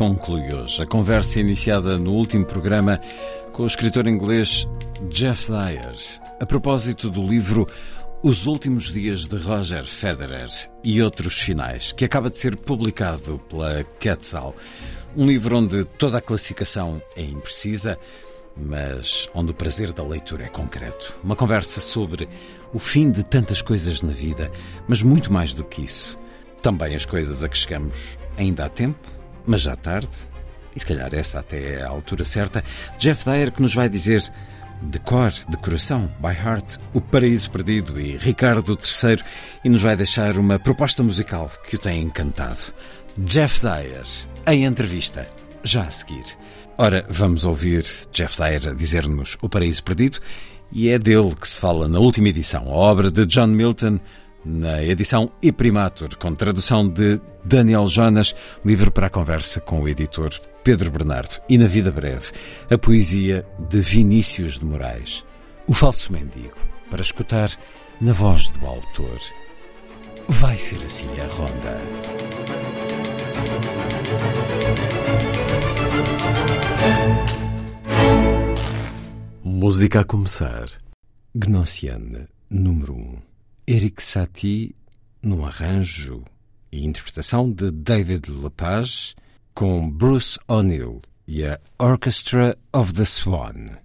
Conclui hoje. A conversa iniciada no último programa com o escritor inglês Jeff Dyer, a propósito do livro Os Últimos Dias de Roger Federer e Outros Finais, que acaba de ser publicado pela Quetzal. Um livro onde toda a classificação é imprecisa, mas onde o prazer da leitura é concreto. Uma conversa sobre o fim de tantas coisas na vida, mas muito mais do que isso. Também as coisas a que chegamos ainda há tempo, mas já tarde, e se calhar essa até é a altura certa. Jeff Dyer que nos vai dizer de cor, de coração, by heart, O Paraíso Perdido e Ricardo III, e nos vai deixar uma proposta musical que o tem encantado. Jeff Dyer, em entrevista, já a seguir. Ora, vamos ouvir Jeff Dyer dizer-nos O Paraíso Perdido, e é dele que se fala na última edição, a obra de John Milton, na edição E Primatur, com tradução de Daniel Jonas, livro para a conversa com o editor Pedro Bernardo. E na vida breve, a poesia de Vinícius de Moraes, O Falso Mendigo, para escutar na voz do autor. Vai ser assim a ronda. Música a começar. Gnossiane, número 1. Um. Eric Satie no arranjo e interpretação de David Lepage com Bruce O'Neill e a Orchestra of the Swan.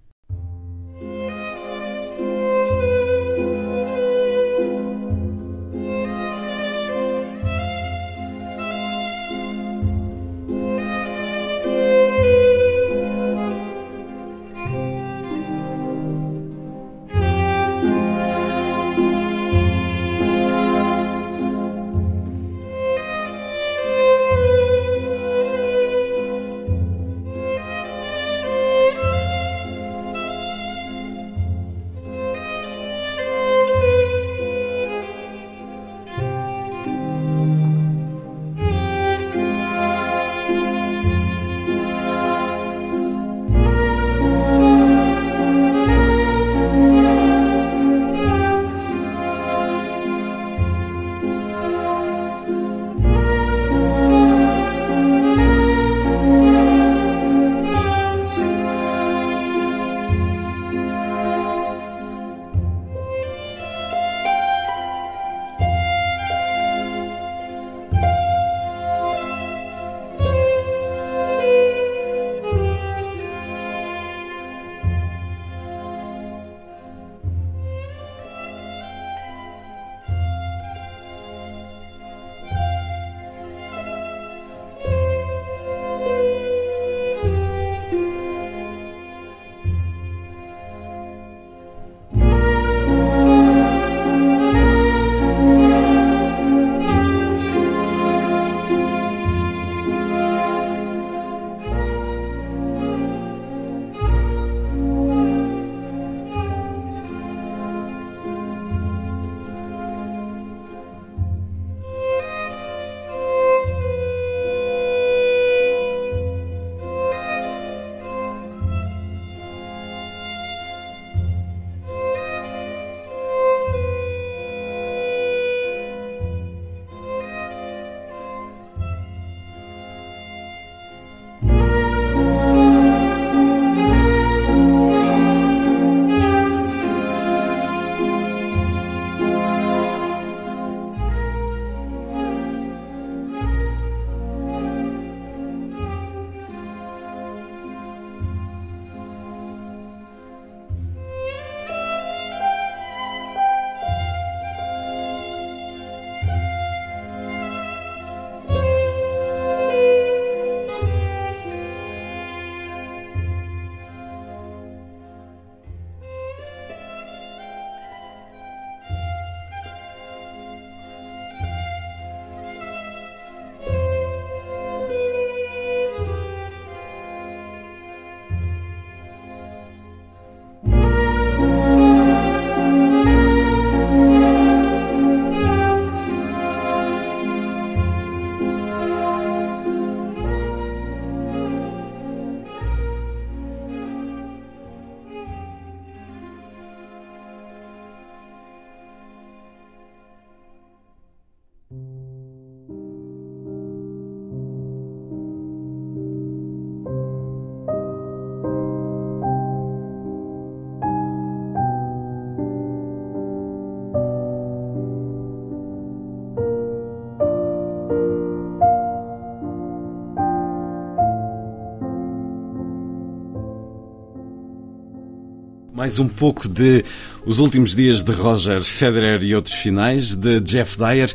Mais um pouco de Os Últimos Dias de Roger Federer e Outros Finais, de Jeff Dyer.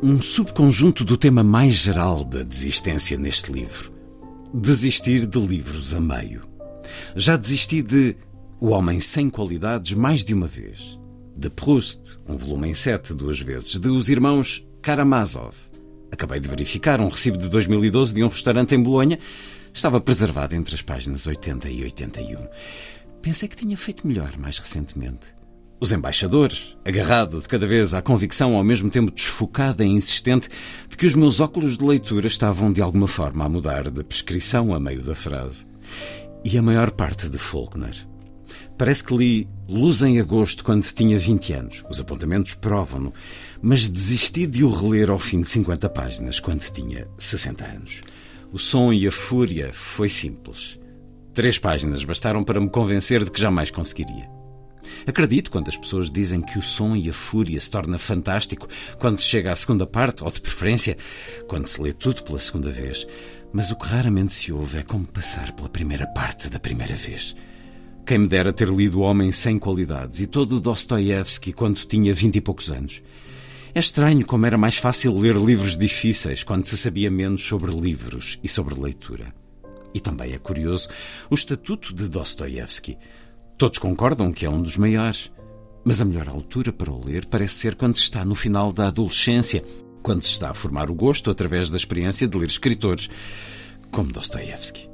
Um subconjunto do tema mais geral da desistência neste livro. Desistir de livros a meio. Já desisti de O Homem Sem Qualidades mais de uma vez. De Proust, um volume em sete duas vezes. De Os Irmãos Karamazov. Acabei de verificar um recibo de 2012 de um restaurante em Bolonha. Estava preservado entre as páginas 80 e 81. Pensei que tinha feito melhor mais recentemente. Os embaixadores, agarrado de cada vez à convicção ao mesmo tempo desfocada e insistente de que os meus óculos de leitura estavam de alguma forma a mudar de prescrição a meio da frase. E a maior parte de Faulkner. Parece que li Luz em Agosto quando tinha 20 anos. Os apontamentos provam-no. Mas desisti de o reler ao fim de 50 páginas quando tinha 60 anos. O som e a fúria foi simples. Três páginas bastaram para me convencer de que jamais conseguiria. Acredito quando as pessoas dizem que o som e a fúria se torna fantástico quando se chega à segunda parte, ou de preferência, quando se lê tudo pela segunda vez. Mas o que raramente se ouve é como passar pela primeira parte da primeira vez. Quem me dera ter lido O Homem Sem Qualidades e todo o Dostoiévski quando tinha vinte e poucos anos. É estranho como era mais fácil ler livros difíceis quando se sabia menos sobre livros e sobre leitura. E também é curioso o estatuto de Dostoiévski. Todos concordam que é um dos maiores. Mas a melhor altura para o ler parece ser quando se está no final da adolescência, quando se está a formar o gosto através da experiência de ler escritores, como Dostoiévski.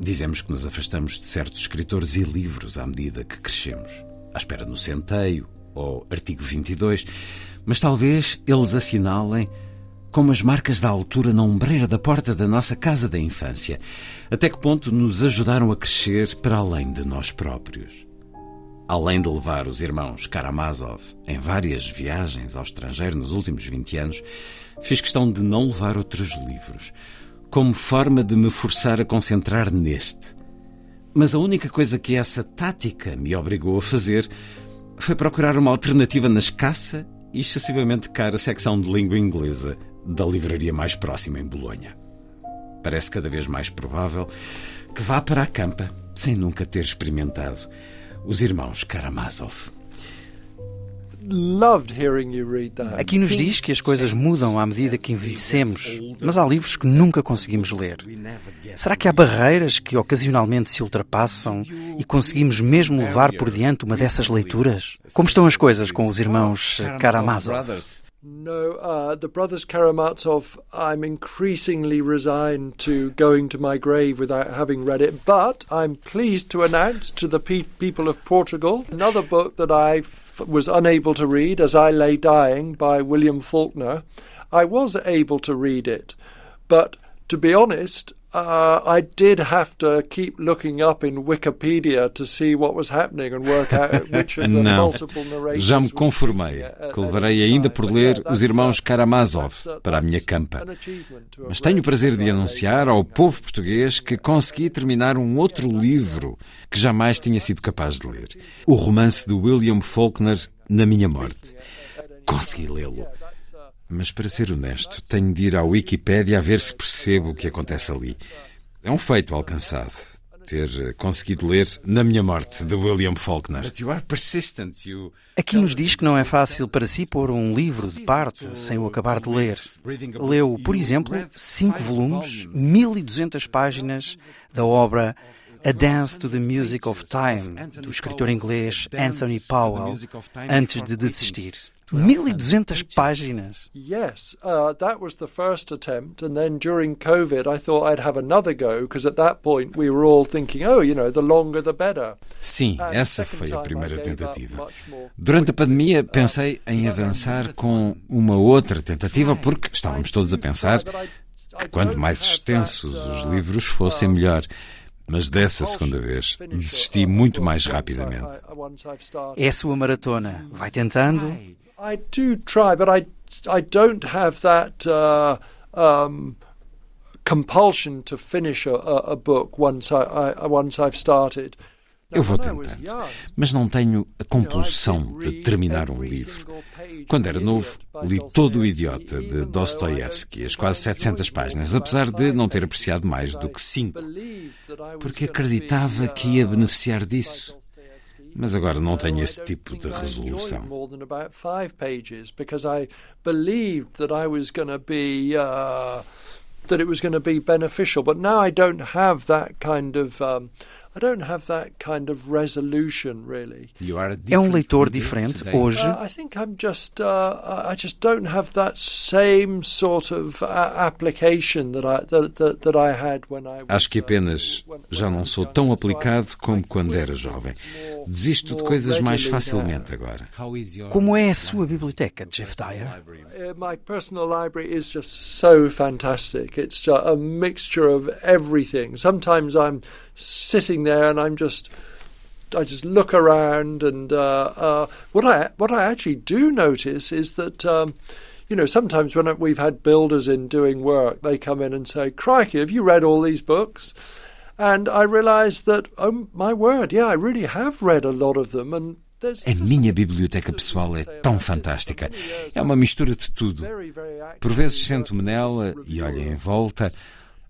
Dizemos que nos afastamos de certos escritores e livros à medida que crescemos. À espera no centeio ou artigo 22, mas talvez eles assinalem como as marcas da altura na ombreira da porta da nossa casa da infância, até que ponto nos ajudaram a crescer para além de nós próprios. Além de levar os irmãos Karamazov em várias viagens ao estrangeiro nos últimos 20 anos, fiz questão de não levar outros livros, como forma de me forçar a concentrar neste. Mas a única coisa que essa tática me obrigou a fazer foi procurar uma alternativa na escassa e excessivamente cara secção de língua inglesa da livraria mais próxima em Bolonha. Parece cada vez mais provável que vá para a campa sem nunca ter experimentado os irmãos Karamazov. Aqui nos diz que as coisas mudam à medida que envelhecemos, mas há livros que nunca conseguimos ler. Será que há barreiras que ocasionalmente se ultrapassam e conseguimos mesmo levar por diante uma dessas leituras? Como estão as coisas com os irmãos Karamazov? No, uh, the brothers Karamazov, I'm increasingly resigned to going to my grave without having read it, but I'm pleased to announce to the pe- people of Portugal another book that I f- was unable to read as I lay dying by William Faulkner. I was able to read it, but to be honest, uh, I did have to keep looking up in Wikipedia to see what was happening and work out which of the Não, já me conformei que levarei ainda por ler Os Irmãos Karamazov para a minha campa. Mas tenho o prazer de anunciar ao povo português que consegui terminar um outro livro que jamais tinha sido capaz de ler. O romance de William Faulkner, Na Minha Morte. Consegui lê-lo. Mas para ser honesto, tenho de ir à Wikipédia a ver se percebo o que acontece ali. É um feito alcançado. Ter eh, conseguido ler Na Minha Morte, de William Faulkner. Aqui nos diz que não é fácil para si pôr um livro de parte sem o acabar de ler. Leu, por exemplo, cinco volumes, 1200 páginas da obra A Dance to the Music of Time, do escritor inglês Anthony Powell, antes de desistir. 1200 páginas. Yes, uh, that was the first attempt, and then during COVID, I thought I'd have another go because at that point we were all thinking, oh, you know, the longer the better. Sim, essa foi a primeira tentativa. Durante a pandemia, pensei em avançar com uma outra tentativa, porque estávamos todos a pensar que quanto mais extensos os livros fossem, melhor. Mas dessa segunda vez, desisti muito mais rapidamente. É a sua maratona. Vai tentando. I do try, but I I don't have that uh, um, compulsion to finish a, a, book once I, I once I've started. Eu vou tentando, mas não tenho a compulsão de terminar um livro. Quando era novo, li todo o Idiota de Dostoiévski, as quase 700 páginas, apesar de não ter apreciado mais do que cinco, porque acreditava que ia beneficiar disso. Mas agora não tenho esse tipo de resolução. uh, that it was going to be beneficial. But now I don't have that kind of um, I don't have that kind of resolution really. É um leitor diferente hoje. Uh, I think I'm just uh, I just don't have that same sort of application that I that, that, that I had when I was, Acho que uh, apenas já não sou tão aplicado como quando era jovem. Desisto de coisas mais facilmente agora. Como é a sua biblioteca, Jeff Dyer? Uh, my personal library is just so fantastic. It's just a mixture of everything. Sometimes I'm sitting there and I'm just, I just look around, and uh, uh, what I what I actually do notice is that. Um, you know, sometimes when we've had builders in doing work, they come in and say, "Crikey, have you read all these books?" And I realise that, oh my word, yeah, I really have read a lot of them, and there's. A minha biblioteca pessoal é tão fantástica. É uma mistura de tudo. very, very active Por vezes sento-me nela e olho em volta.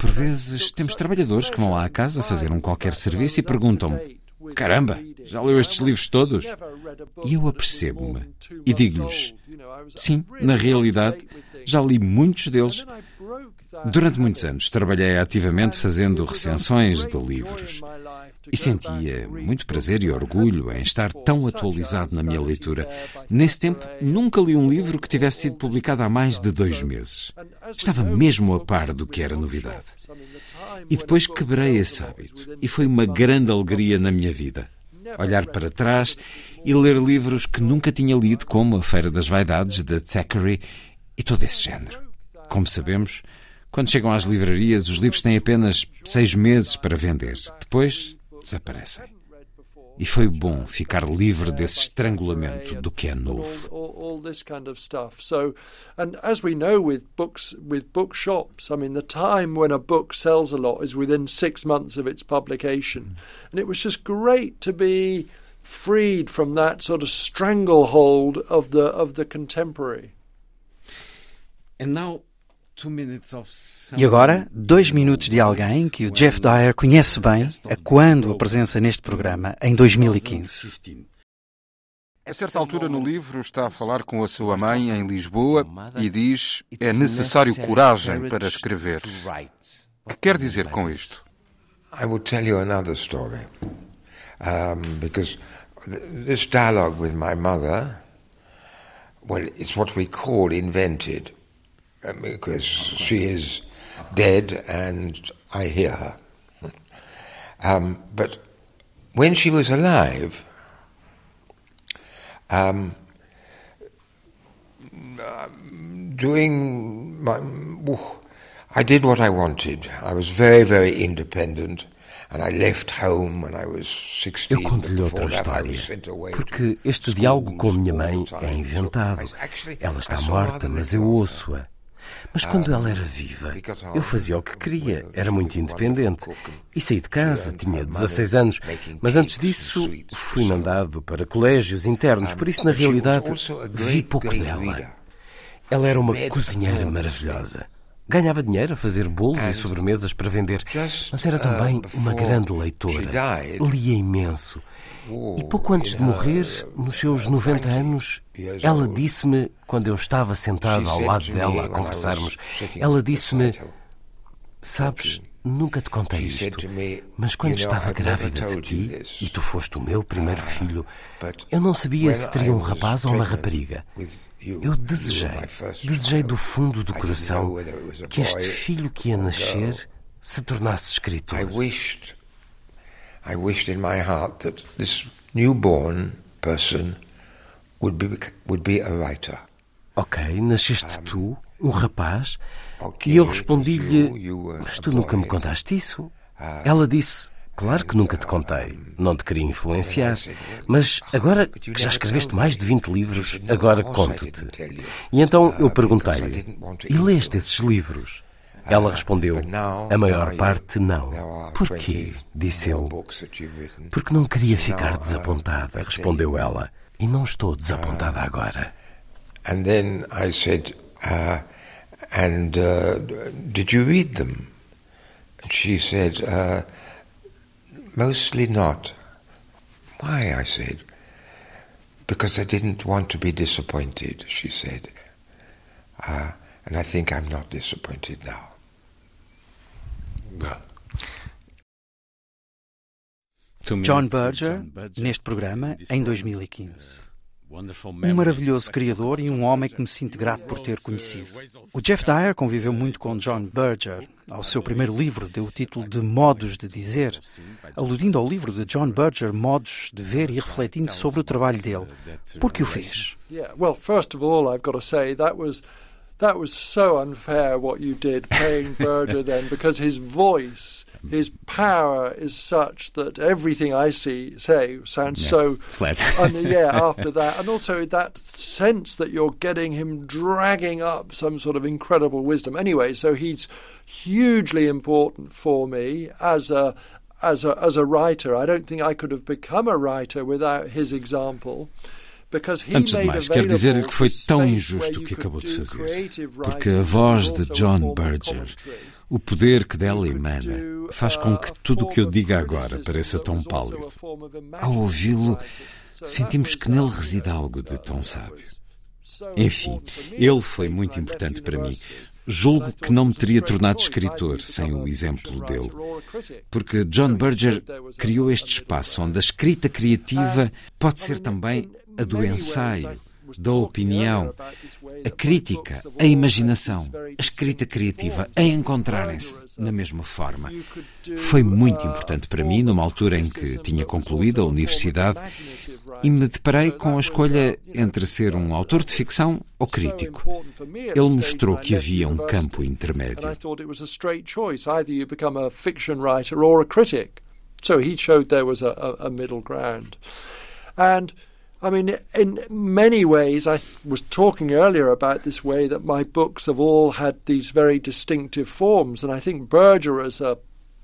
Por vezes temos trabalhadores que vão lá à casa fazer um qualquer serviço e perguntam-me: Caramba, já leu estes livros todos? E eu apercebo-me e digo-lhes: Sim, na realidade, já li muitos deles. Durante muitos anos trabalhei ativamente fazendo recensões de livros e sentia muito prazer e orgulho em estar tão atualizado na minha leitura. Nesse tempo, nunca li um livro que tivesse sido publicado há mais de dois meses. Estava mesmo a par do que era novidade. E depois quebrei esse hábito e foi uma grande alegria na minha vida. Olhar para trás e ler livros que nunca tinha lido, como A Feira das Vaidades, de Thackeray e todo esse género. Como sabemos, quando chegam às livrarias, os livros têm apenas seis meses para vender. Depois, desaparecem. E foi bom ficar livre desse estrangulamento do que é novo. all, all, all this kind of stuff. So, and as we know with books, with bookshops, I mean, the time when a book sells a lot is within six months of its publication, and it was just great to be freed from that sort of stranglehold of the of the contemporary. E agora, dois minutos de alguém que o Jeff Dyer conhece bem, a quando a presença neste programa, em 2015. A certa altura no livro está a falar com a sua mãe em Lisboa e diz é necessário coragem para escrever. O que quer dizer com isto? I will tell you another story. Um, because th- this dialogue with my mother, well, it's what we call invented. Um, Because she is dead and I hear her. Um, but when she was alive, um, doing my, I did what I wanted. I was very, very independent, and I left home when I was 16. Eu conto-lhe but outra before that I história, was sent away to porque este schools diálogo com a minha all mãe the é time. inventado. So I actually- Ela I está saw morta, rather mas little eu of her. ouço-a. Mas quando ela era viva, eu fazia o que queria, era muito independente. E saí de casa, tinha 16 anos. Mas antes disso, fui mandado para colégios internos, por isso, na realidade, vi pouco dela. Ela era uma cozinheira maravilhosa. Ganhava dinheiro a fazer bolos e sobremesas para vender, mas era também uma grande leitora. Lia imenso. E pouco antes de morrer, nos seus 90 anos, ela disse-me, quando eu estava sentado ao lado dela a conversarmos, ela disse-me: Sabes, nunca te contei isto, mas quando estava grávida de ti, e tu foste o meu primeiro filho, eu não sabia se teria um rapaz ou uma rapariga. Eu desejei, desejei do fundo do coração que este filho que ia nascer se tornasse escritor. I wished, I wished in my heart that this newborn person would be would be a writer. Ok, nasceste tu, um rapaz, e eu respondi-lhe: Mas tu nunca me contaste isso? Ela disse: Claro que nunca te contei, não te queria influenciar, mas agora que já escreveste mais de 20 livros, agora conto-te. E então eu perguntei-lhe: E leste esses livros? Ela respondeu: A maior parte não. Porquê? Disse eu. Porque não queria ficar desapontada, respondeu ela. E não estou desapontada agora. And then I said, uh, and uh, did you read them? And she said, uh, mostly not. Why? I said. Because I didn't want to be disappointed, she said. Uh, and I think I'm not disappointed now. Well. John Berger, neste programa, em 2015. Um maravilhoso criador e um homem que me sinto grato por ter conhecido. O Jeff Dyer conviveu muito com John Berger. Ao seu primeiro livro deu o título de Modos de Dizer, aludindo ao livro de John Berger, Modos de Ver e refletindo sobre o trabalho dele. Por que o fez? Yeah, well, first of all, I've got to say that was that was so unfair what you did playing Berger then because his voice his power is such that everything I see say sounds yeah, so flat. and yeah, after that, and also that sense that you're getting him dragging up some sort of incredible wisdom. Anyway, so he's hugely important for me as a as a as a writer. I don't think I could have become a writer without his example. Antes de mais, quero dizer que foi tão injusto o que acabou de fazer, porque a voz de John Berger O poder que dela emana faz com que tudo o que eu diga agora pareça tão pálido. Ao ouvi-lo, sentimos que nele reside algo de tão sábio. Enfim, ele foi muito importante para mim. Julgo que não me teria tornado escritor sem o exemplo dele. Porque John Berger criou este espaço onde a escrita criativa pode ser também a do ensaio, da opinião, a crítica, a imaginação, a escrita criativa, a encontrarem-se na mesma forma. Foi muito importante para mim numa altura em que tinha concluído a universidade e me deparei com a escolha entre ser um autor de ficção ou crítico. Ele mostrou que havia um campo intermédio. So he showed there was a, a, middle ground. And I mean, in many ways, I was talking earlier about this way that my books have all had these very distinctive forms, and I think Berger is a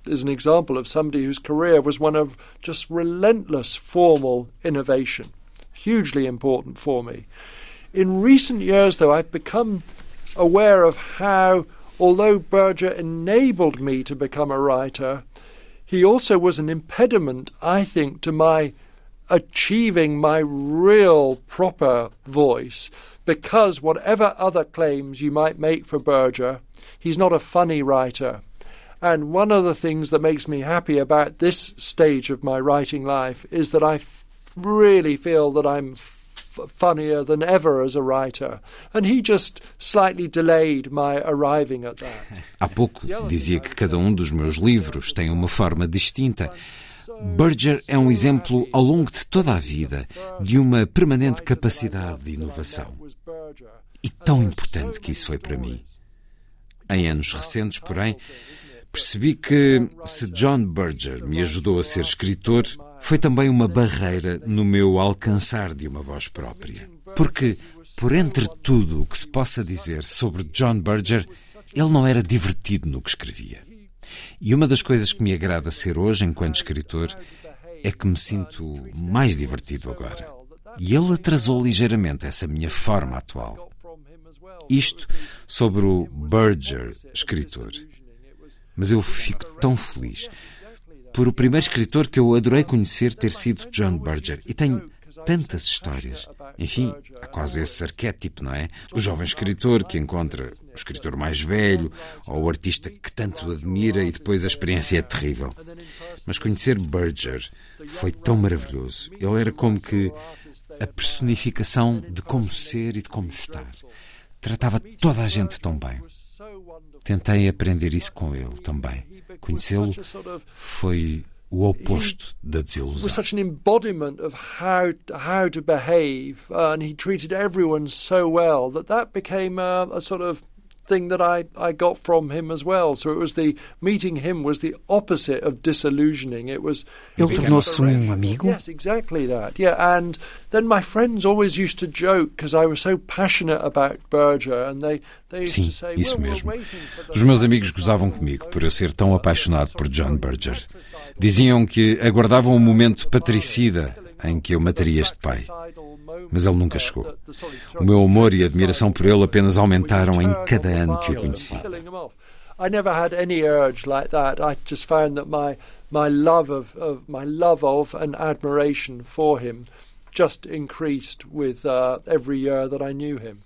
is an example of somebody whose career was one of just relentless formal innovation, hugely important for me. In recent years, though, I've become aware of how, although Berger enabled me to become a writer, he also was an impediment, I think, to my achieving my real proper voice because whatever other claims you might make for Berger, he's not a funny writer. And one of the things that makes me happy about this stage of my writing life is that I f- really feel that I'm f- funnier than ever as a writer. And he just slightly delayed my arriving at that. Há pouco dizia que cada um dos meus livros tem uma forma distinta. Berger é um exemplo ao longo de toda a vida de uma permanente capacidade de inovação. E tão importante que isso foi para mim. Em anos recentes, porém, percebi que se John Berger me ajudou a ser escritor, foi também uma barreira no meu alcançar de uma voz própria. Porque, por entre tudo o que se possa dizer sobre John Berger, ele não era divertido no que escrevia. E uma das coisas que me agrada ser hoje, enquanto escritor, é que me sinto mais divertido agora. E ele atrasou ligeiramente essa minha forma atual. Isto sobre o Berger, escritor. Mas eu fico tão feliz por o primeiro escritor que eu adorei conhecer ter sido John Berger. E tenho tantas histórias. Enfim, há quase esse arquétipo, não é? O jovem escritor que encontra o escritor mais velho ou o artista que tanto admira e depois a experiência é terrível. Mas conhecer Berger foi tão maravilhoso. Ele era como que a personificação de como ser e de como estar. Tratava toda a gente tão bem. Tentei aprender isso com ele também. Conhecê-lo foi o oposto da desilusão. Thing that I, I got from him as well. So it was the meeting him was the opposite of disillusioning. It was Ele tornou-se um amigo. Yes, exactly that. Yeah, and then my friends always used to joke because I was so passionate about Berger, and they they used Sim, to say, isso mesmo. Os meus amigos gozavam comigo por eu ser tão apaixonado por John Berger. Diziam que aguardavam o um momento patricida em que eu mataria este pai mas ele nunca chegou. O meu amor e admiração por ele apenas aumentaram em cada ano que o conheci. I never had any urge like that. I just found that my my love of, of my love of and admiration for him just increased with uh, every year that I knew him.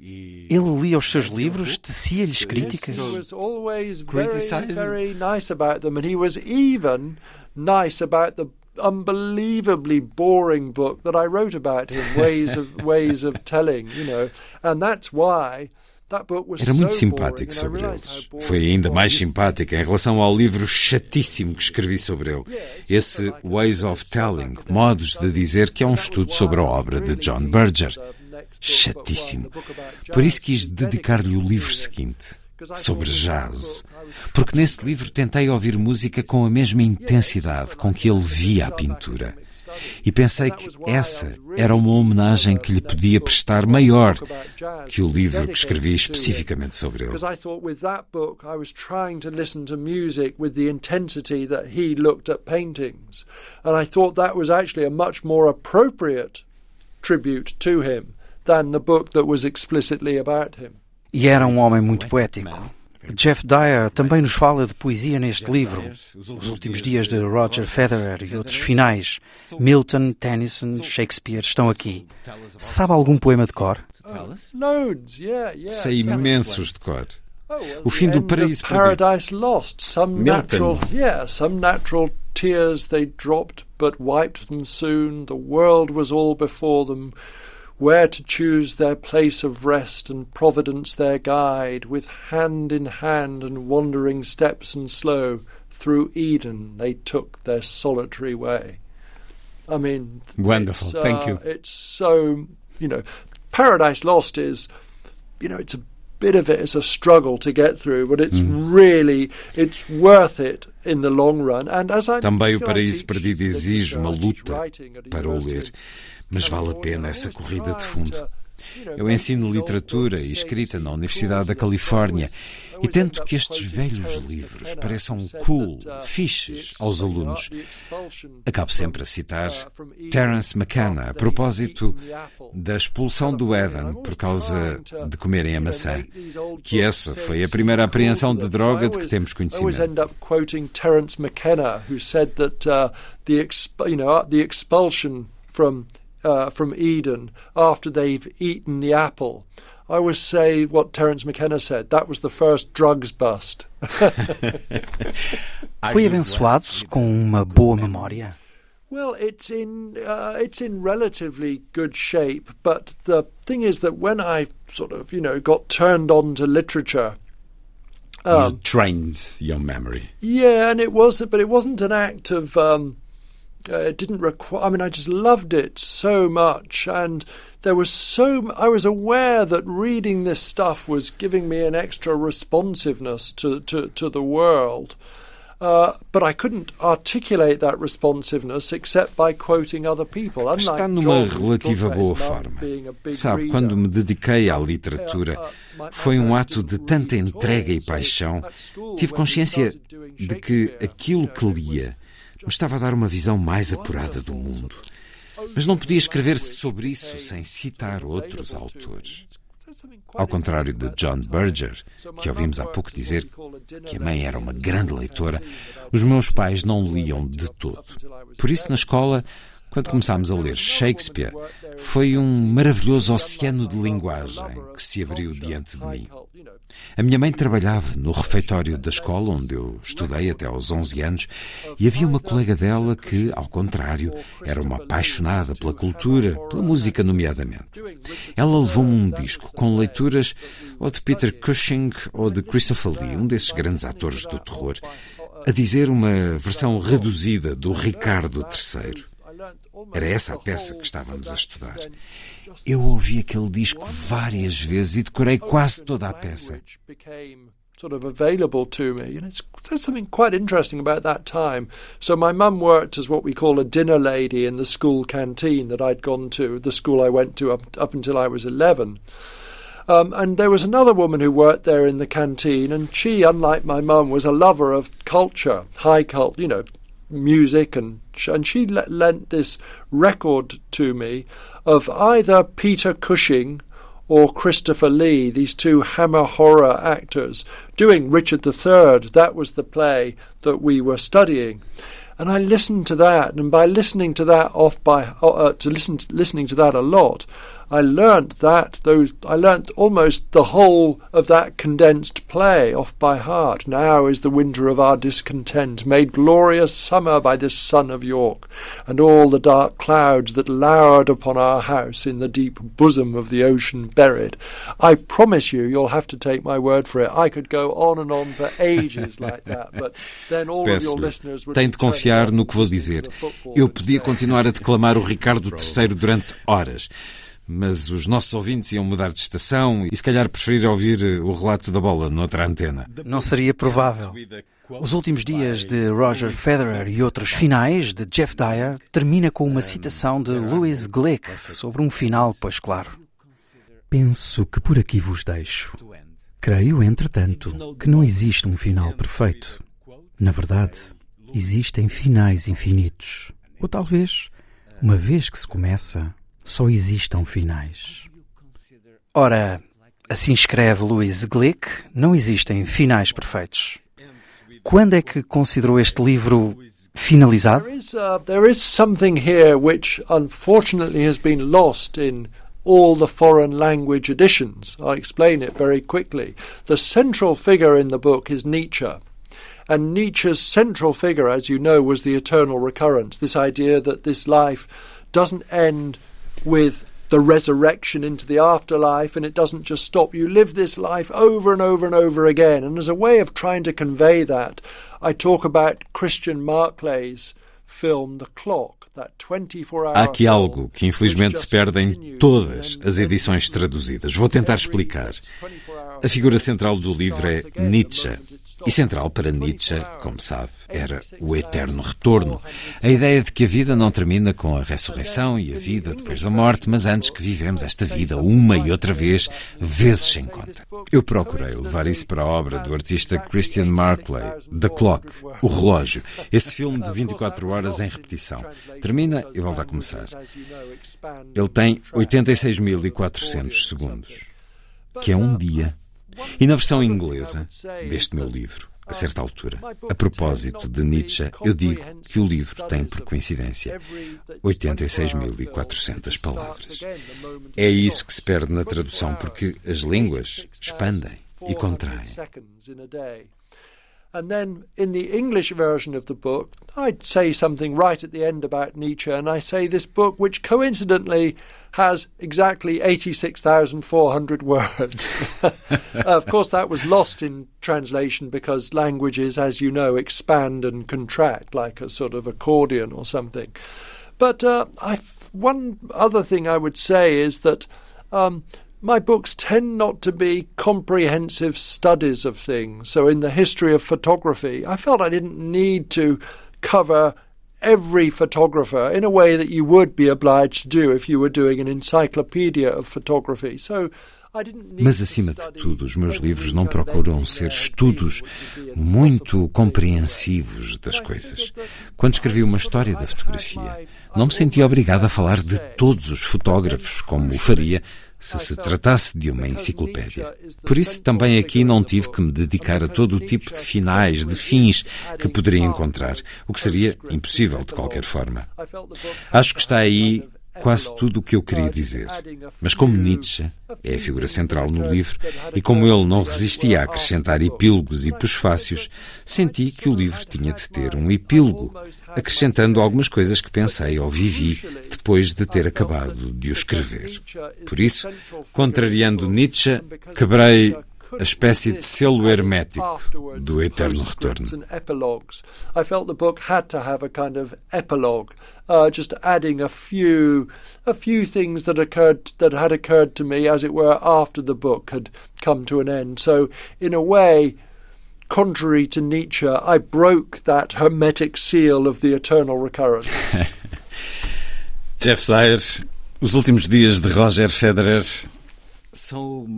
Ele lia os seus livros, tecia-lhes críticas. He was always very, very nice about them, and he was even nice about the unbelievably boring book that I wrote about him, ways of ways of telling, you know, and that's why Era muito simpático sobre eles. Foi ainda mais simpático em relação ao livro chatíssimo que escrevi sobre ele. Esse Ways of Telling, modos de dizer, que é um estudo sobre a obra de John Berger. Chatíssimo. Por isso quis dedicar-lhe o livro seguinte, sobre jazz. Porque nesse livro tentei ouvir música com a mesma intensidade com que ele via a pintura. E pensei que essa era uma homenagem que lhe podia prestar maior que o livro que escrevi especificamente sobre ele. And I thought that was actually a much more appropriate tribute to him than the book that was explicitly about him. E era um homem muito poético. Jeff Dyer também nos fala de poesia neste livro. Os últimos dias de Roger Federer e outros finais. Milton, Tennyson, Shakespeare estão aqui. Sabe algum poema de cor? Sei imensos de cor. O fim do paraíso some natural tears they dropped, but wiped them soon. The world was all before them. Where to choose their place of rest and providence their guide, with hand in hand and wandering steps and slow, through Eden they took their solitary way. I mean, wonderful. Uh, Thank you. It's so, you know, Paradise Lost is, you know, it's a bit of it is a struggle to get through, but it's mm. really, it's worth it in the long run. And as I, Também o Paraíso Perdido exige uma luta para o ler. Mas vale a pena essa corrida de fundo. Eu ensino literatura e escrita na Universidade da Califórnia e tento que estes velhos livros pareçam cool, fixes aos alunos. Acabo sempre a citar Terence McKenna a propósito da expulsão do Éden por causa de comerem a maçã, que essa foi a primeira apreensão de droga de que temos conhecimento. Terence McKenna, uh, from Eden after they've eaten the apple. I always say what Terence McKenna said. That was the first drugs bust. Foi abençoado com uma boa memória. Well, it's in uh, it's in relatively good shape, but the thing is that when I sort of you know got turned on to literature, um, you trained your memory. Yeah, and it was, but it wasn't an act of um, uh, it didn't require. I mean, I just loved it so much, and there was so. I was aware that reading this stuff was giving me an extra responsiveness to to, to the world. Uh, but I couldn't articulate that responsiveness except by quoting other people. Está numa relativa boa forma. Sabe, quando me dediquei à literatura, uh, foi um ato de tanta entrega e paixão. Tive consciência de que aquilo que lia me estava a dar uma visão mais apurada do mundo. Mas não podia escrever-se sobre isso sem citar outros autores. Ao contrário de John Berger, que ouvimos há pouco dizer que a mãe era uma grande leitora, os meus pais não liam de todo. Por isso, na escola, quando começámos a ler Shakespeare, foi um maravilhoso oceano de linguagem que se abriu diante de mim. A minha mãe trabalhava no refeitório da escola onde eu estudei até aos 11 anos e havia uma colega dela que, ao contrário, era uma apaixonada pela cultura, pela música nomeadamente. Ela levou-me um disco com leituras ou de Peter Cushing ou de Christopher Lee, um desses grandes atores do terror, a dizer uma versão reduzida do Ricardo III. Era essa a peça que estávamos a estudar. Eu ouvi aquele disco várias vezes e decorei quase toda a peça. Sort of available to me. And it's, there's something quite interesting about that time. So, my mum worked as what we call a dinner lady in the school canteen that I'd gone to, the school I went to up, up until I was 11. Um, and there was another woman who worked there in the canteen, and she, unlike my mum, was a lover of culture, high cult, you know, music, and and she lent this record to me of either Peter Cushing or Christopher Lee, these two hammer horror actors, doing Richard III. That was the play that we were studying. And I listened to that, and by listening to that off by uh, to listen listening to that a lot, I learnt that those I learnt almost the whole of that condensed play off by heart. Now is the winter of our discontent, made glorious summer by this sun of York, and all the dark clouds that lowered upon our house in the deep bosom of the ocean buried. I promise you, you'll have to take my word for it. I could go on and on for ages like that, but then all of your listeners would Tem de confiar no que vou dizer. Eu podia continuar a declamar o Ricardo III durante horas mas os nossos ouvintes iam mudar de estação e se calhar preferir ouvir eh, o relato da bola noutra antena. Não seria provável. Os últimos dias de Roger Federer e outros finais de Jeff Dyer termina com uma citação de Louis Glick sobre um final, pois claro. Penso que por aqui vos deixo. Creio, entretanto, que não existe um final perfeito. Na verdade, existem finais infinitos. Ou talvez, uma vez que se começa, só existam finais. Ora, assim escreve Louis Glick, não existem finais perfeitos. Quando é que considerou este livro finalizado? There is, uh, there is something here which unfortunately has been lost in all the foreign language editions. I'll explain it very quickly. The central figure in the book is Nietzsche. And Nietzsche's central figure, as you know, was the eternal recurrence, this idea that this life doesn't end with the resurrection into the afterlife, and it doesn't just stop. You live this life over and over and over again. And as a way of trying to convey that, I talk about Christian Marclay's film The Clock. Há aqui algo que infelizmente se perde em todas as edições traduzidas. Vou tentar explicar. A figura central do livro é Nietzsche, e central para Nietzsche, como sabe, era o eterno retorno. A ideia de que a vida não termina com a ressurreição e a vida depois da morte, mas antes que vivemos esta vida uma e outra vez, vezes sem conta. Eu procurei levar isso para a obra do artista Christian Markley, The Clock, O Relógio, esse filme de 24 horas em repetição. Termina e volta a começar. Ele tem 86.400 segundos, que é um dia e na versão inglesa deste meu livro, a certa altura, a propósito de Nietzsche, eu digo que o livro tem, por coincidência, 86.400 palavras. É isso que se perde na tradução, porque as línguas expandem e contraem. And then in the English version of the book, I'd say something right at the end about Nietzsche, and I say this book, which coincidentally has exactly 86,400 words. of course, that was lost in translation because languages, as you know, expand and contract like a sort of accordion or something. But uh, I, one other thing I would say is that. Um, my books tend not to be comprehensive studies of things. So, in the history of photography, I felt I didn't need to cover every photographer in a way that you would be obliged to do if you were doing an encyclopedia of photography. So, Mas, acima de tudo, os meus livros não procuram ser estudos muito compreensivos das coisas. Quando escrevi uma história da fotografia, não me sentia obrigado a falar de todos os fotógrafos, como o faria se se tratasse de uma enciclopédia. Por isso, também aqui não tive que me dedicar a todo o tipo de finais, de fins que poderia encontrar, o que seria impossível de qualquer forma. Acho que está aí quase tudo o que eu queria dizer. Mas como Nietzsche é a figura central no livro e como ele não resistia a acrescentar epílogos e pusfácios, senti que o livro tinha de ter um epílogo, acrescentando algumas coisas que pensei ou vivi depois de ter acabado de o escrever. Por isso, contrariando Nietzsche, quebrei a espécie de selo hermético do eterno retorno. Uh, just adding a few, a few things that occurred that had occurred to me, as it were, after the book had come to an end. So, in a way, contrary to Nietzsche, I broke that hermetic seal of the eternal recurrence. Jeff Dyer, os últimos dias de Roger Federer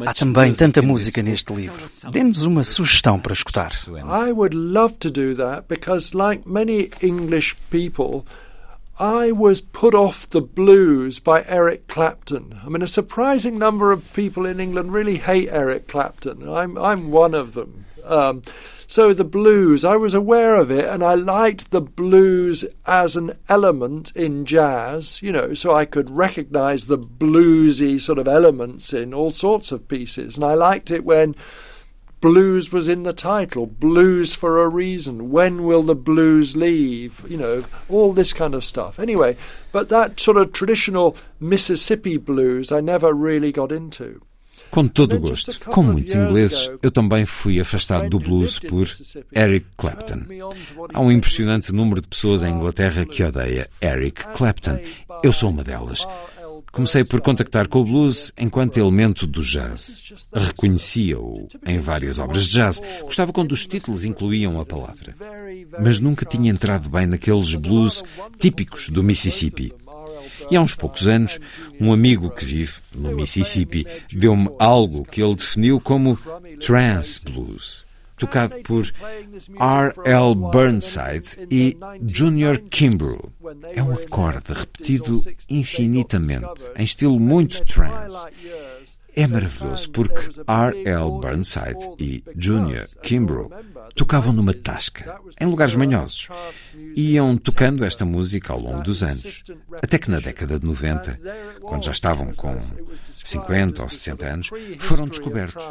Há também tanta música neste livro. Dê-nos uma sugestão para escutar. I would love to do that because like many English people I was put off the blues by Eric Clapton. I mean, a surprising number of people in England really hate Eric Clapton. I'm I'm one of them. Um, so the blues, I was aware of it, and I liked the blues as an element in jazz. You know, so I could recognise the bluesy sort of elements in all sorts of pieces, and I liked it when blues was in the title, blues for a reason. When will the blues leave? You know, all this kind of stuff. Anyway, but that sort of traditional Mississippi blues I never really got into. Com todo o gosto, como muitos ingleses, eu também fui afastado do blues por Eric Clapton. Há um impressionante número de pessoas em Inglaterra que odeia Eric Clapton. Eu sou uma delas. Comecei por contactar com o blues enquanto elemento do jazz. Reconhecia-o em várias obras de jazz. Gostava quando os títulos incluíam a palavra. Mas nunca tinha entrado bem naqueles blues típicos do Mississippi. E há uns poucos anos, um amigo que vive no Mississippi deu-me algo que ele definiu como trance blues tocado por R.L. Burnside e Junior Kimbrough. É um acorde repetido infinitamente, em estilo muito trance. É maravilhoso porque R.L. Burnside e Junior Kimbrough tocavam numa tasca, em lugares manhosos. Iam tocando esta música ao longo dos anos, até que na década de 90, quando já estavam com 50 ou 60 anos, foram descobertos.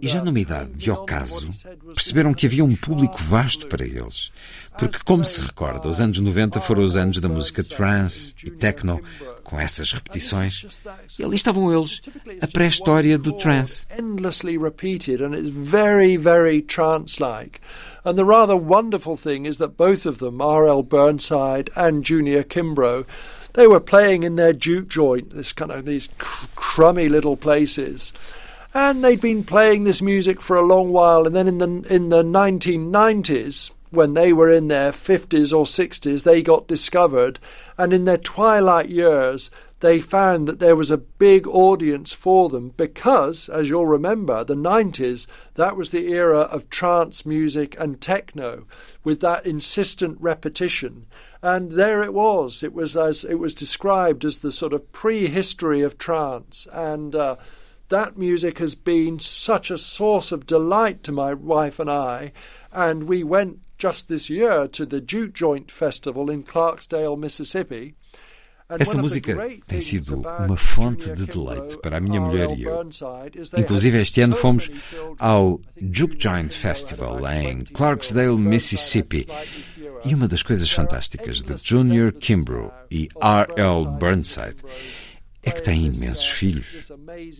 E já numa idade de ocaso, perceberam que havia um público vasto para eles. Porque, como se recorda, os anos 90 foram os anos da música trance e techno, com essas repetições. E ali estavam eles, a pré-história do trance. And the rather wonderful thing is that both of them, R.L. Burnside and Junior Kimbrough, they were playing in their juke joint, this kind of these cr crummy little places. And they'd been playing this music for a long while, and then in the in the 1990s, when they were in their 50s or 60s, they got discovered, and in their twilight years, they found that there was a big audience for them because, as you'll remember, the 90s, that was the era of trance music and techno with that insistent repetition. And there it was. It was as it was described as the sort of prehistory of trance. And uh, that music has been such a source of delight to my wife and I. And we went just this year to the Jute Joint Festival in Clarksdale, Mississippi. Essa música tem sido uma fonte de deleite para a minha mulher e eu. Inclusive, este ano fomos ao Juke Joint Festival em Clarksdale, Mississippi. E uma das coisas fantásticas de Junior Kimbrough e R.L. Burnside é que tem imensos filhos.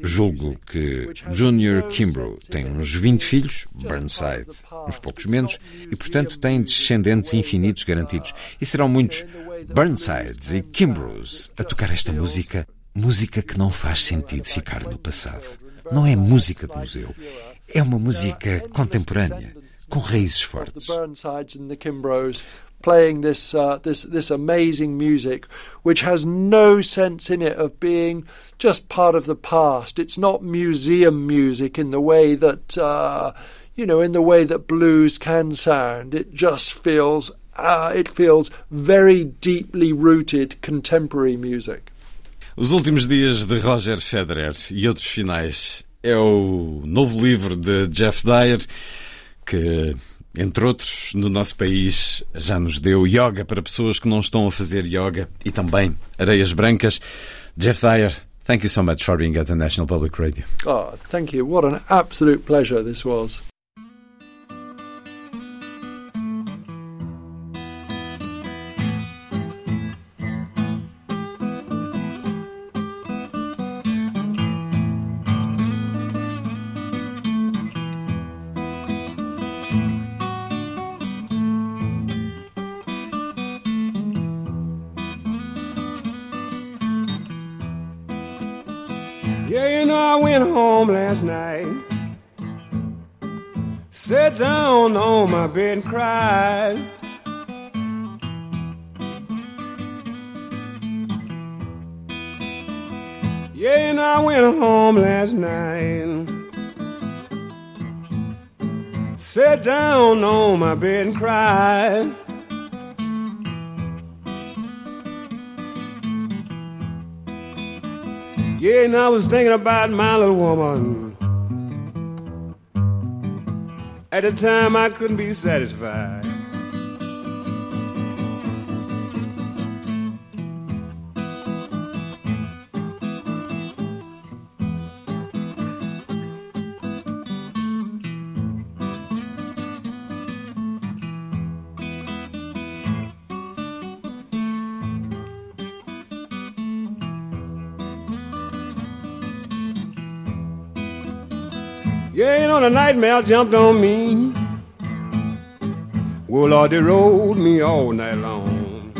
Julgo que Junior Kimbrough tem uns 20 filhos, Burnside uns poucos menos, e portanto tem descendentes infinitos garantidos. E serão muitos Burnsides e Kimbroughs a tocar esta música, música que não faz sentido ficar no passado. Não é música de museu, é uma música contemporânea, com raízes fortes. Playing this uh, this this amazing music, which has no sense in it of being just part of the past. It's not museum music in the way that uh, you know, in the way that blues can sound. It just feels uh, it feels very deeply rooted contemporary music. Os últimos dias de Roger Federer e outros finais é o novo livro de Jeff Dyer que, entre outros, no nosso país já nos deu yoga para pessoas que não estão a fazer yoga e também areias brancas. Jeff Dyer, thank you so much for being at the National Public Radio. Oh, thank you. What an absolute pleasure this was. Sat down on my bed and cried. Yeah, and I went home last night. Sat down on my bed and cried. Yeah, and I was thinking about my little woman. At the time, I couldn't be satisfied. The nightmare jumped on me. Well, Lord, they rode me all night long.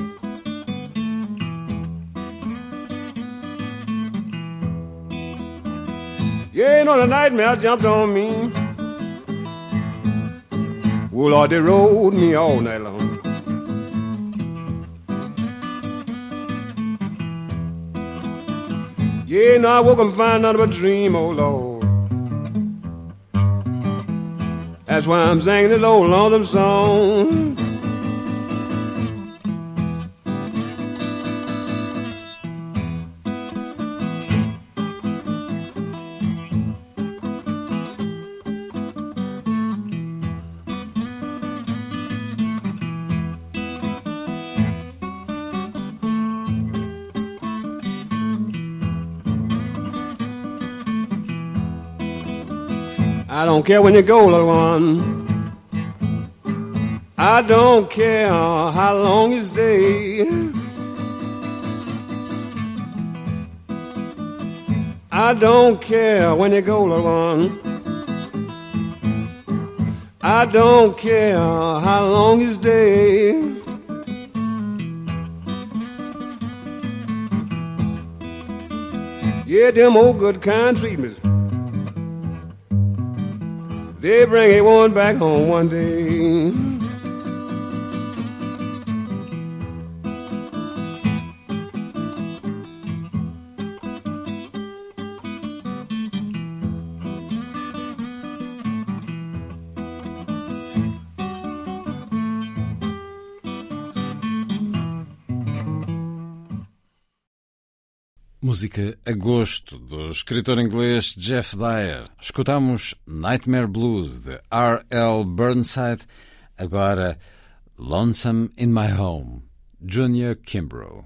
Yeah, you know, the nightmare jumped on me. Well, Lord, they rode me all night long. Yeah, you know, I woke up and find nothing but a dream, oh Lord. That's why I'm singing this old lonesome song. Don't care when you go, little one. I don't care how long you stay. I don't care when you go, little one. I don't care how long you stay. Yeah, them old good kind treatments. They bring a one back home one day. Música Agosto, do escritor inglês Jeff Dyer. Escutamos Nightmare Blues, de R.L. Burnside. Agora, Lonesome in My Home, Junior Kimbrough.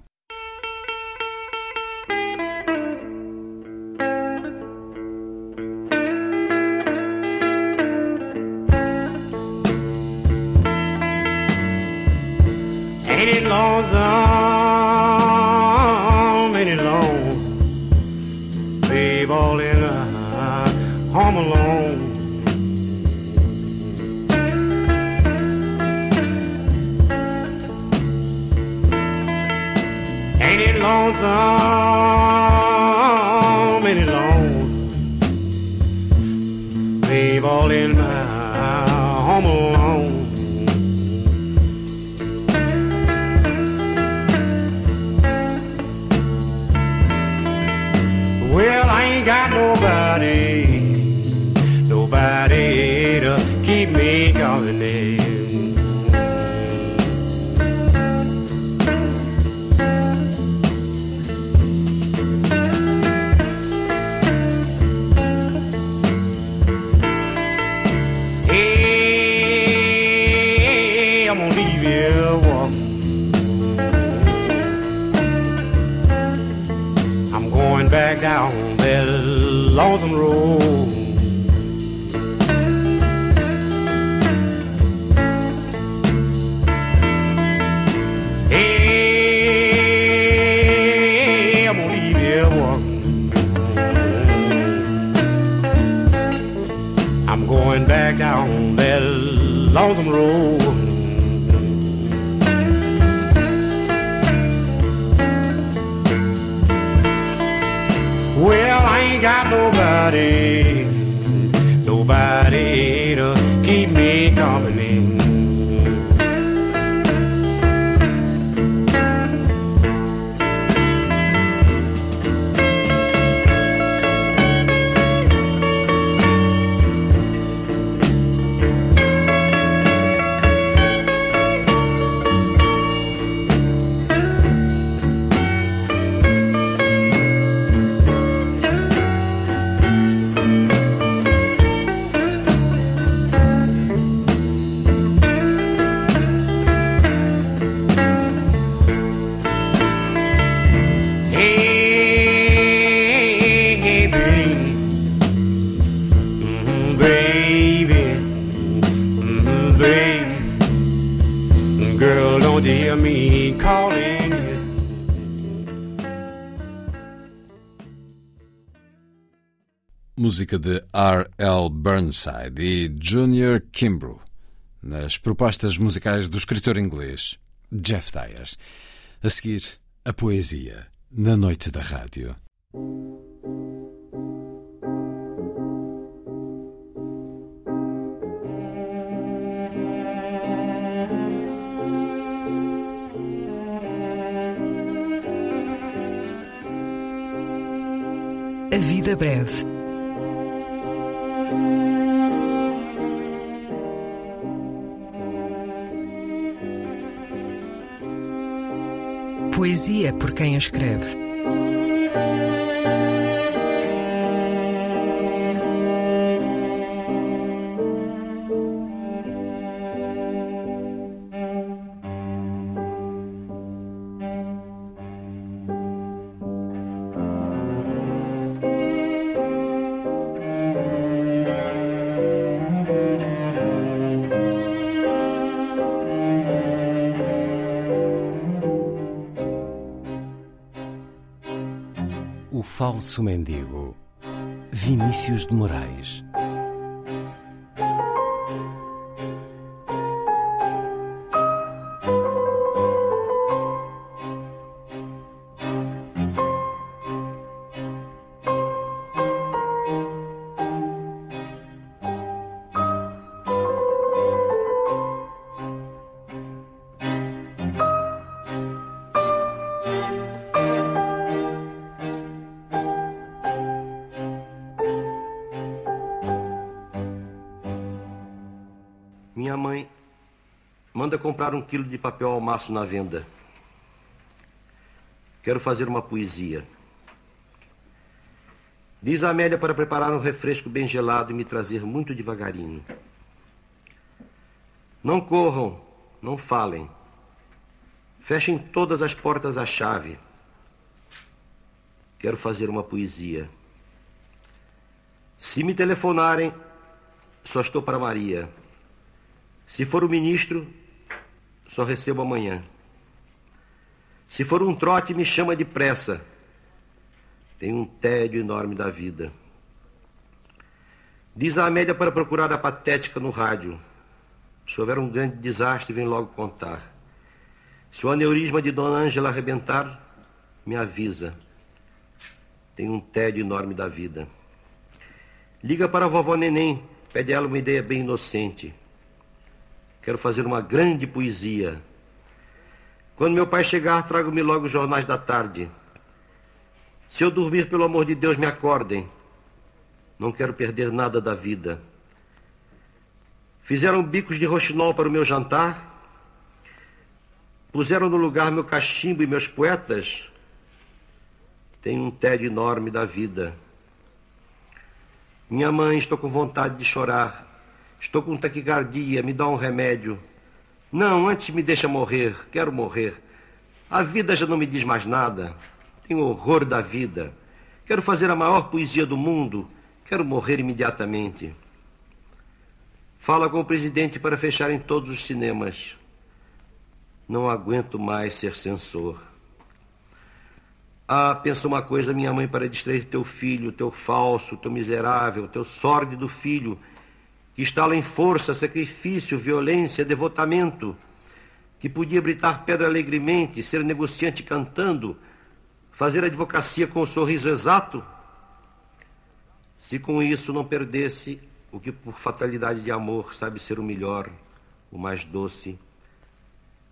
Ain't it lonesome, it lonesome road. Música de R.L. Burnside e Junior Kimbrough, nas propostas musicais do escritor inglês Jeff Dyer. A seguir, a poesia na noite da rádio. A vida breve. Poesia por quem a escreve. Falso Mendigo, Vinícius de Moraes. Comprar um quilo de papel ao maço na venda. Quero fazer uma poesia. Diz a Amélia para preparar um refresco bem gelado e me trazer muito devagarinho. Não corram, não falem. Fechem todas as portas à chave. Quero fazer uma poesia. Se me telefonarem, só estou para Maria. Se for o ministro, só recebo amanhã. Se for um trote, me chama depressa. Tenho um tédio enorme da vida. Diz a Amélia para procurar a patética no rádio. Se houver um grande desastre, vem logo contar. Se o aneurisma de Dona Ângela arrebentar, me avisa. Tenho um tédio enorme da vida. Liga para a vovó Neném, pede a ela uma ideia bem inocente. Quero fazer uma grande poesia. Quando meu pai chegar, trago-me logo os jornais da tarde. Se eu dormir, pelo amor de Deus, me acordem. Não quero perder nada da vida. Fizeram bicos de roxinol para o meu jantar. Puseram no lugar meu cachimbo e meus poetas. Tenho um tédio enorme da vida. Minha mãe, estou com vontade de chorar. Estou com taquicardia, me dá um remédio. Não, antes me deixa morrer, quero morrer. A vida já não me diz mais nada. Tenho horror da vida. Quero fazer a maior poesia do mundo. Quero morrer imediatamente. Fala com o presidente para fecharem todos os cinemas. Não aguento mais ser censor. Ah, pensa uma coisa, minha mãe, para distrair teu filho, teu falso, teu miserável, teu sórdido filho que instala em força, sacrifício, violência, devotamento, que podia britar pedra alegremente, ser negociante cantando, fazer advocacia com o sorriso exato, se com isso não perdesse o que por fatalidade de amor sabe ser o melhor, o mais doce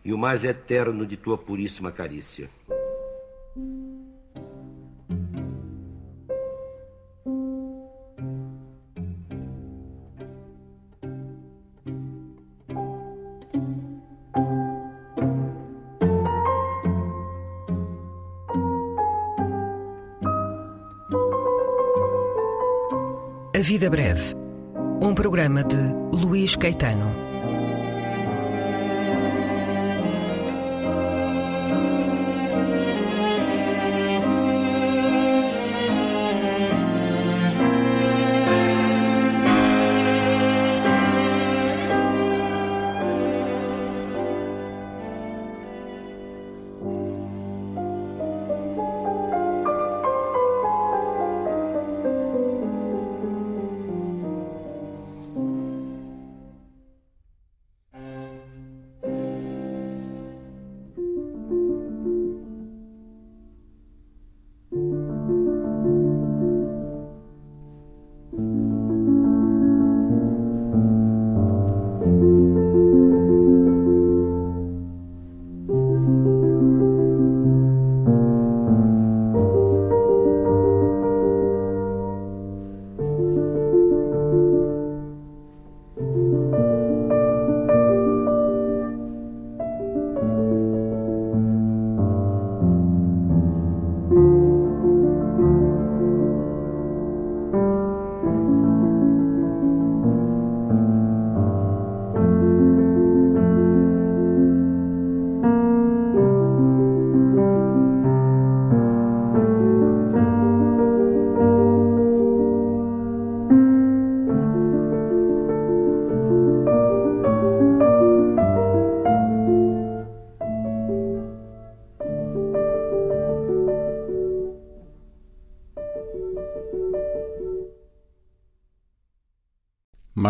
e o mais eterno de tua puríssima carícia. Vida Breve, um programa de Luís Caetano.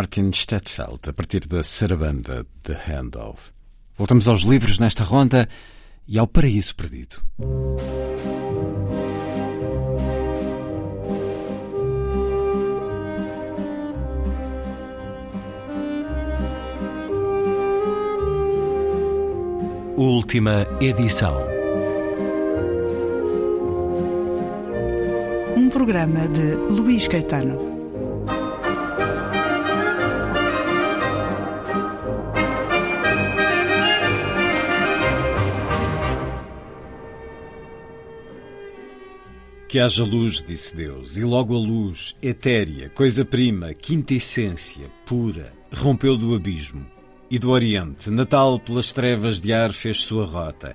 Martin Stedfeld, a partir da sarabanda de Handel. Voltamos aos livros nesta ronda e ao Paraíso Perdido. Última edição. Um programa de Luís Caetano. Que haja luz, disse Deus, e logo a luz, etérea, coisa-prima, quinta essência, pura, rompeu do abismo. E do Oriente, Natal pelas trevas de ar fez sua rota.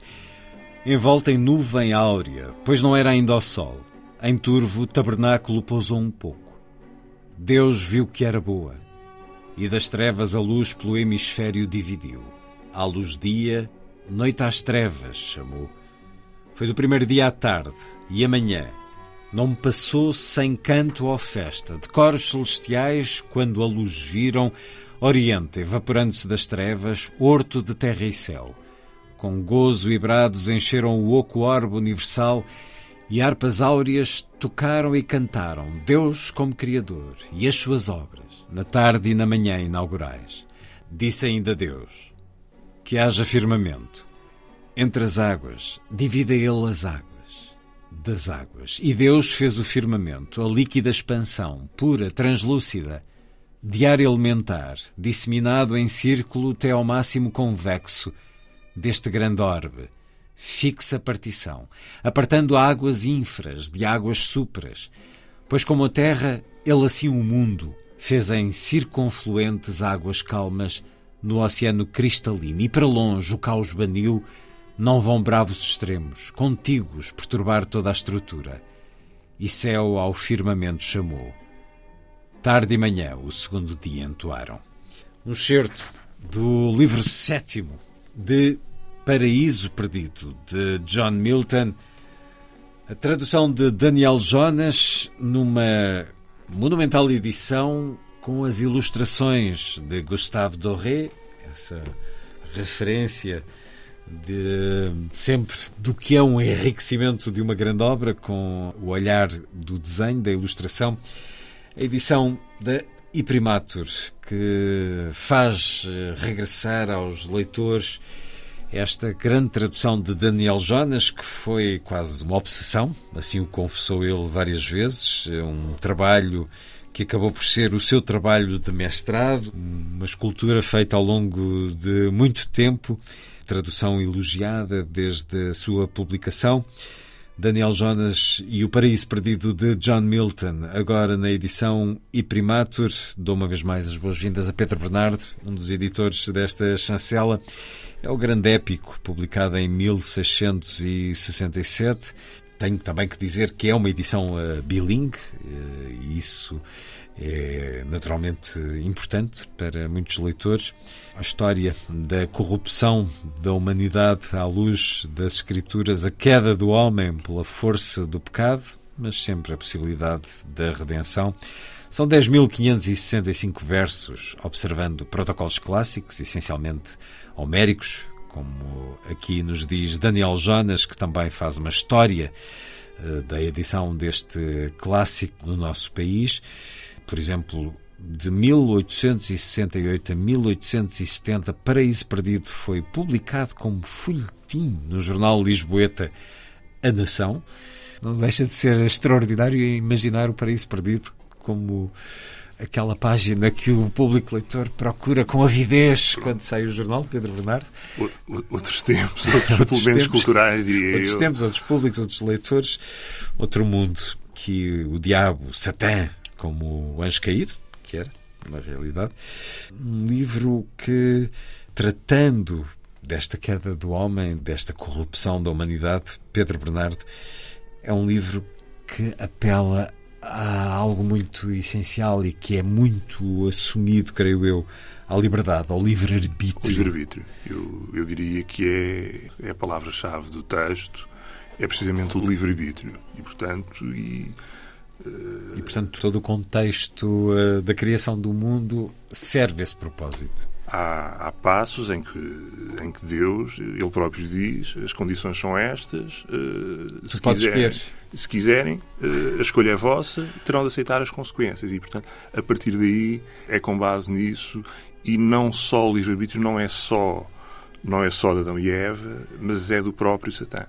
Envolta em nuvem áurea, pois não era ainda o sol. Em turvo, o tabernáculo pousou um pouco. Deus viu que era boa, e das trevas a luz pelo hemisfério dividiu. À luz dia, noite às trevas, chamou. Foi do primeiro dia à tarde, e amanhã, não passou sem canto ou festa, de coros celestiais, quando a luz viram, Oriente evaporando-se das trevas, horto de terra e céu. Com gozo e brados encheram o oco orbe universal e harpas áureas tocaram e cantaram Deus como Criador e as suas obras, na tarde e na manhã inaugurais. Disse ainda Deus: Que haja firmamento. Entre as águas, divida ele as águas das águas. E Deus fez o firmamento, a líquida expansão, pura, translúcida, de ar elementar, disseminado em círculo até ao máximo convexo deste grande orbe, fixa partição, apartando águas infras de águas supras, pois como a terra, ele assim o mundo fez em circunfluentes águas calmas no oceano cristalino, e para longe o caos baniu não vão bravos extremos, contíguos, perturbar toda a estrutura. E céu ao firmamento chamou. Tarde e manhã o segundo dia entoaram. Um certo do livro sétimo de Paraíso Perdido, de John Milton, a tradução de Daniel Jonas numa monumental edição com as ilustrações de Gustave Doré, essa referência de sempre do que é um enriquecimento de uma grande obra com o olhar do desenho, da ilustração. A edição da Iprimatur, que faz eh, regressar aos leitores esta grande tradução de Daniel Jonas, que foi quase uma obsessão, assim o confessou ele várias vezes, é um trabalho que acabou por ser o seu trabalho de mestrado, uma escultura feita ao longo de muito tempo tradução elogiada desde a sua publicação. Daniel Jonas e O Paraíso Perdido de John Milton, agora na edição Iprimatur. Dou uma vez mais as boas-vindas a Pedro Bernardo, um dos editores desta chancela. É o grande épico, publicado em 1667. Tenho também que dizer que é uma edição uh, bilingue, uh, e isso é naturalmente importante para muitos leitores. A história da corrupção da humanidade à luz das Escrituras, a queda do homem pela força do pecado, mas sempre a possibilidade da redenção. São 10.565 versos, observando protocolos clássicos, essencialmente homéricos, como aqui nos diz Daniel Jonas, que também faz uma história eh, da edição deste clássico no nosso país por exemplo, de 1868 a 1870, Paraíso Perdido foi publicado como folhetim no jornal Lisboeta A Nação. Não deixa de ser extraordinário imaginar o Paraíso Perdido como aquela página que o público leitor procura com avidez quando sai o jornal, Pedro Bernardo. Outros tempos, outros, outros tempos, culturais, diria outros eu. Outros tempos, outros públicos, outros leitores, outro mundo que o diabo, Satã, como O Anjo Caído, que era, na realidade. Um livro que, tratando desta queda do homem, desta corrupção da humanidade, Pedro Bernardo, é um livro que apela a algo muito essencial e que é muito assumido, creio eu, à liberdade, ao livre-arbítrio. Livre-arbítrio. Eu, eu diria que é, é a palavra-chave do texto, é precisamente o livre-arbítrio. E, portanto, e E, portanto, todo o contexto uh, da criação do mundo serve esse propósito. Há, há, passos em que, em que Deus, Ele próprio diz, as condições são estas. Uh, se, quiserem, se quiserem, uh, a escolha é vossa, terão de aceitar as consequências. E, portanto, a partir daí, é com base nisso, e não só o livre-arbítrio, não é só não é só de Adão e Eva, mas é do próprio Satã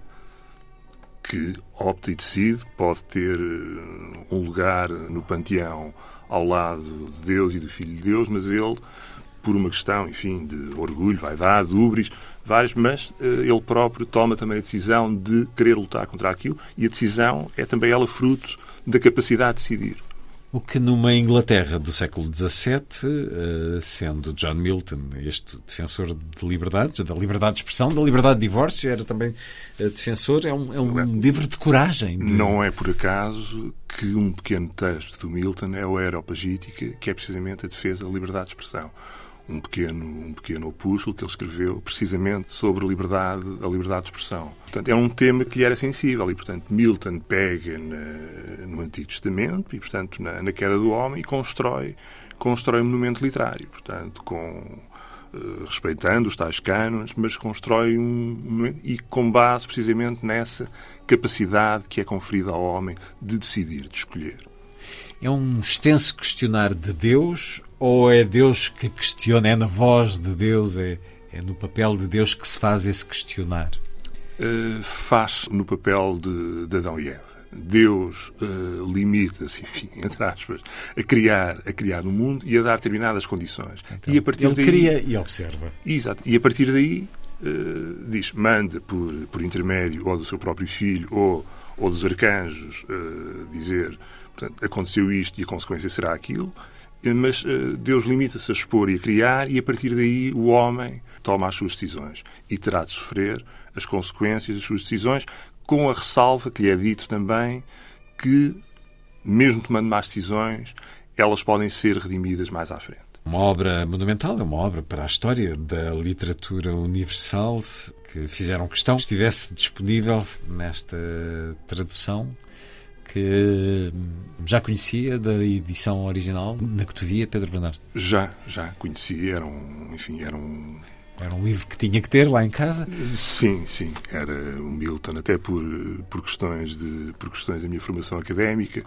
que opta e decide, pode ter eh, um lugar no panteão ao lado de Deus e do Filho de Deus, mas ele, por uma questão, enfim, de orgulho, vaidade, ubris, vários, mas uh, ele próprio toma também a decisão de querer lutar contra aquilo e a decisão é também ela fruto da capacidade de decidir. O que numa Inglaterra do século XVII, eh, sendo John Milton este defensor de liberdades, da liberdade de expressão, da liberdade de divórcio, era também eh, defensor, é um, é um livro de coragem. De... Não é por acaso que um pequeno texto do Milton é o Aeropagítica, que é precisamente a defesa da liberdade de expressão um pequeno, um pequeno opúsculo que ele escreveu precisamente sobre liberdade, a liberdade de expressão. Portanto, é um tema que lhe era sensível e, portanto, Milton pega na, no Antigo Testamento e, portanto, na, na, queda do homem e constrói, constrói um monumento literário. Portanto, com, uh, respeitando os tais cânones, mas constrói um e com base precisamente nessa capacidade que é conferida ao homem de decidir, de escolher. É um extenso questionar de Deus ou é Deus que questiona? É na voz de Deus? É, é no papel de Deus que se faz esse questionar? Uh, faz no papel de, de Adão e Eva. Deus uh, limita-se, enfim, entre aspas, a criar, a criar o um mundo e a dar determinadas condições. Então, e a partir ele daí, cria e observa. Exato. E a partir daí uh, diz, manda por, por intermédio ou do seu próprio filho ou, ou dos arcanjos uh, dizer, portanto, aconteceu isto e a consequência será aquilo mas uh, Deus limita-se a expor e a criar, e a partir daí o homem toma as suas decisões e terá de sofrer as consequências das suas decisões, com a ressalva que lhe é dito também que, mesmo tomando más decisões, elas podem ser redimidas mais à frente. Uma obra monumental, é uma obra para a história da literatura universal que fizeram questão que estivesse disponível nesta tradução que já conhecia da edição original na Cotovia, Pedro Bernardo? Já, já conhecia. Era um, enfim, era um... Era um livro que tinha que ter lá em casa? Sim, sim. Era o Milton, até por, por, questões de, por questões da minha formação académica.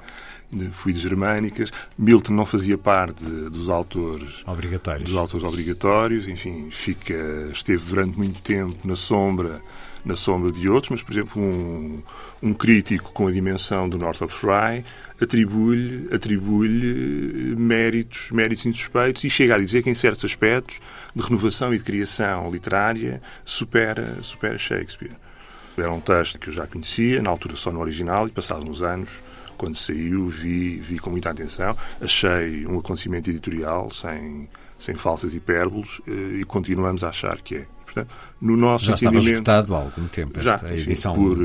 Fui de germânicas. Milton não fazia parte dos autores obrigatórios. Dos autores obrigatórios. Enfim, fica, esteve durante muito tempo na sombra na sombra de outros, mas, por exemplo, um, um crítico com a dimensão do Northrop Frye atribui-lhe atribui méritos, méritos insuspeitos e chega a dizer que, em certos aspectos de renovação e de criação literária, supera, supera Shakespeare. Era um texto que eu já conhecia, na altura só no original, e passados uns anos, quando saiu, vi, vi com muita atenção. Achei um acontecimento editorial sem, sem falsas hipérboles eh, e continuamos a achar que é. Portanto, no nosso já estava esgotado há algum tempo esta já, edição. por,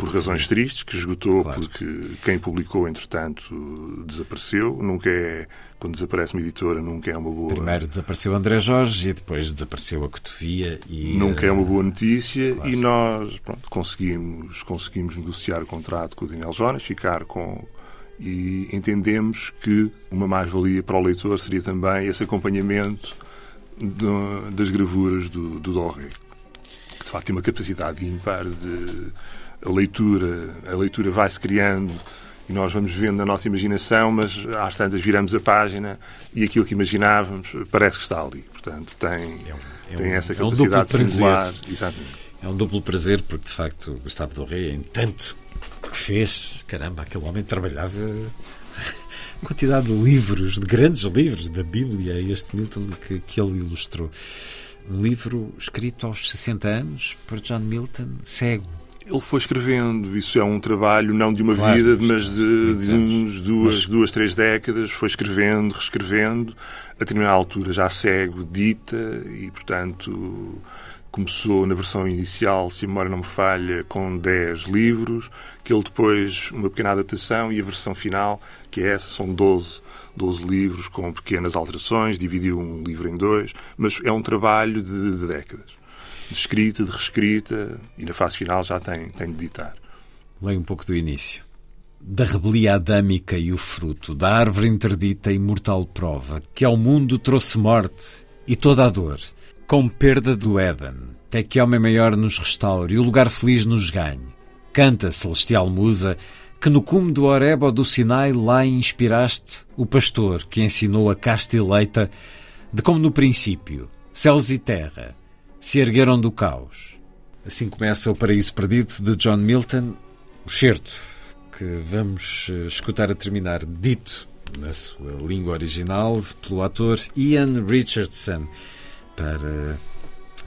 por razões tristes, que esgotou claro. porque quem publicou, entretanto, desapareceu. Nunca é, quando desaparece uma editora, nunca é uma boa... Primeiro desapareceu André Jorge e depois desapareceu a Cotovia e... Nunca é uma boa notícia claro. e nós pronto, conseguimos, conseguimos negociar o contrato com o Daniel Jonas, ficar com e entendemos que uma mais-valia para o leitor seria também esse acompanhamento do, das gravuras do, do Doré. De facto, tem uma capacidade ímpar de a leitura, a leitura vai-se criando e nós vamos vendo na nossa imaginação, mas às tantas viramos a página e aquilo que imaginávamos parece que está ali. Portanto, tem, é um, é tem essa capacidade é um singular. Exatamente. É um duplo prazer, porque de facto Gustavo Doré, em tanto que fez, caramba, aquele homem trabalhava quantidade de livros, de grandes livros da Bíblia, este Milton que, que ele ilustrou. Um livro escrito aos 60 anos por John Milton, cego. Ele foi escrevendo, isso é um trabalho não de uma claro, vida, mas de, de uns duas, mas... duas, três décadas, foi escrevendo, reescrevendo, a determinada altura já cego, dita, e portanto começou na versão inicial, se a memória não me falha, com 10 livros, que ele depois, uma pequena adaptação, e a versão final, que é essa, são 12, 12 livros com pequenas alterações, dividiu um livro em dois, mas é um trabalho de, de décadas. De escrita, de reescrita, e na fase final já tem, tem de editar. Leio um pouco do início. da rebelia adâmica e o fruto, da árvore interdita e mortal prova, que ao mundo trouxe morte e toda a dor, com perda do Éden, até que homem maior nos restaure e o lugar feliz nos ganhe. Canta, celestial musa, que no cume do Horeb ou do Sinai lá inspiraste o pastor que ensinou a casta eleita de como no princípio, céus e terra se ergueram do caos. Assim começa o Paraíso Perdido de John Milton, o certo que vamos eh, escutar a terminar, dito na sua língua original pelo ator Ian Richardson, para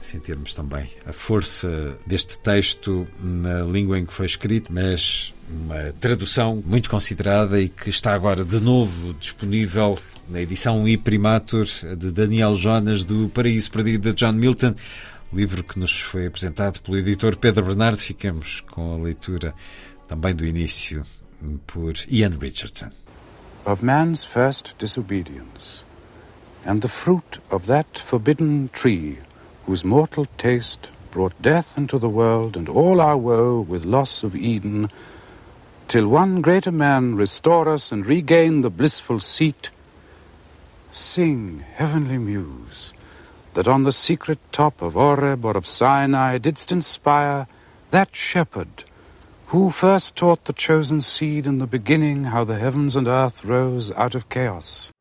sentirmos também a força deste texto na língua em que foi escrito, mas uma tradução muito considerada e que está agora de novo disponível na edição e primatur de Daniel Jonas do Paraíso Perdido de John Milton, livro que nos foi apresentado pelo editor Pedro Bernardo. Ficamos com a leitura também do início por Ian Richardson. Of man's first disobedience and the fruit of that forbidden tree whose mortal taste brought death into the world and all our woe with loss of Eden till one greater man restore us and regain the blissful seat Sing, heavenly muse, that on the secret top of Oreb or of Sinai didst inspire that shepherd who first taught the chosen seed in the beginning how the heavens and earth rose out of chaos.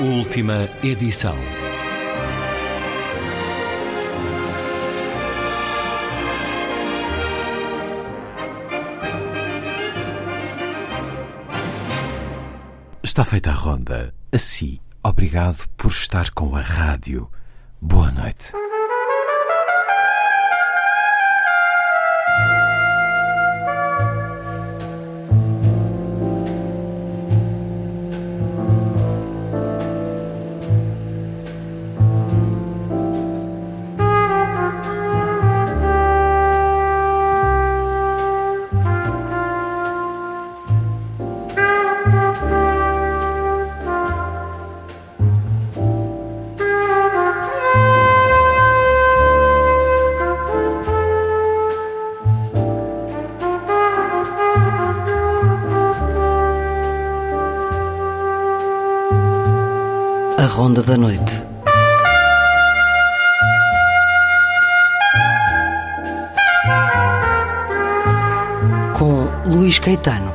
Última edição. Está feita a ronda. Assim, obrigado por estar com a rádio. Boa noite. Ronda da Noite. Com Luís Caetano.